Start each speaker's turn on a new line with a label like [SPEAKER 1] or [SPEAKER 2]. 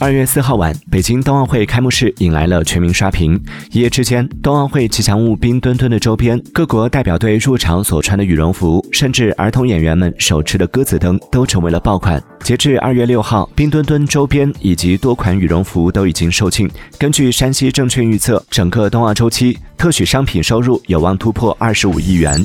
[SPEAKER 1] 二月四号晚北京冬奥会开幕式引来了全民刷屏。一夜之间冬奥会吉祥物冰墩墩的周边各国代表队入场所穿的羽绒服甚至儿童演员们手持的鸽子灯都成为了爆款。截至二月六号冰墩墩周边以及多款羽绒服都已经售罄。根据山西证券预测整个冬奥周期特许商品收入有望突破二十五亿元。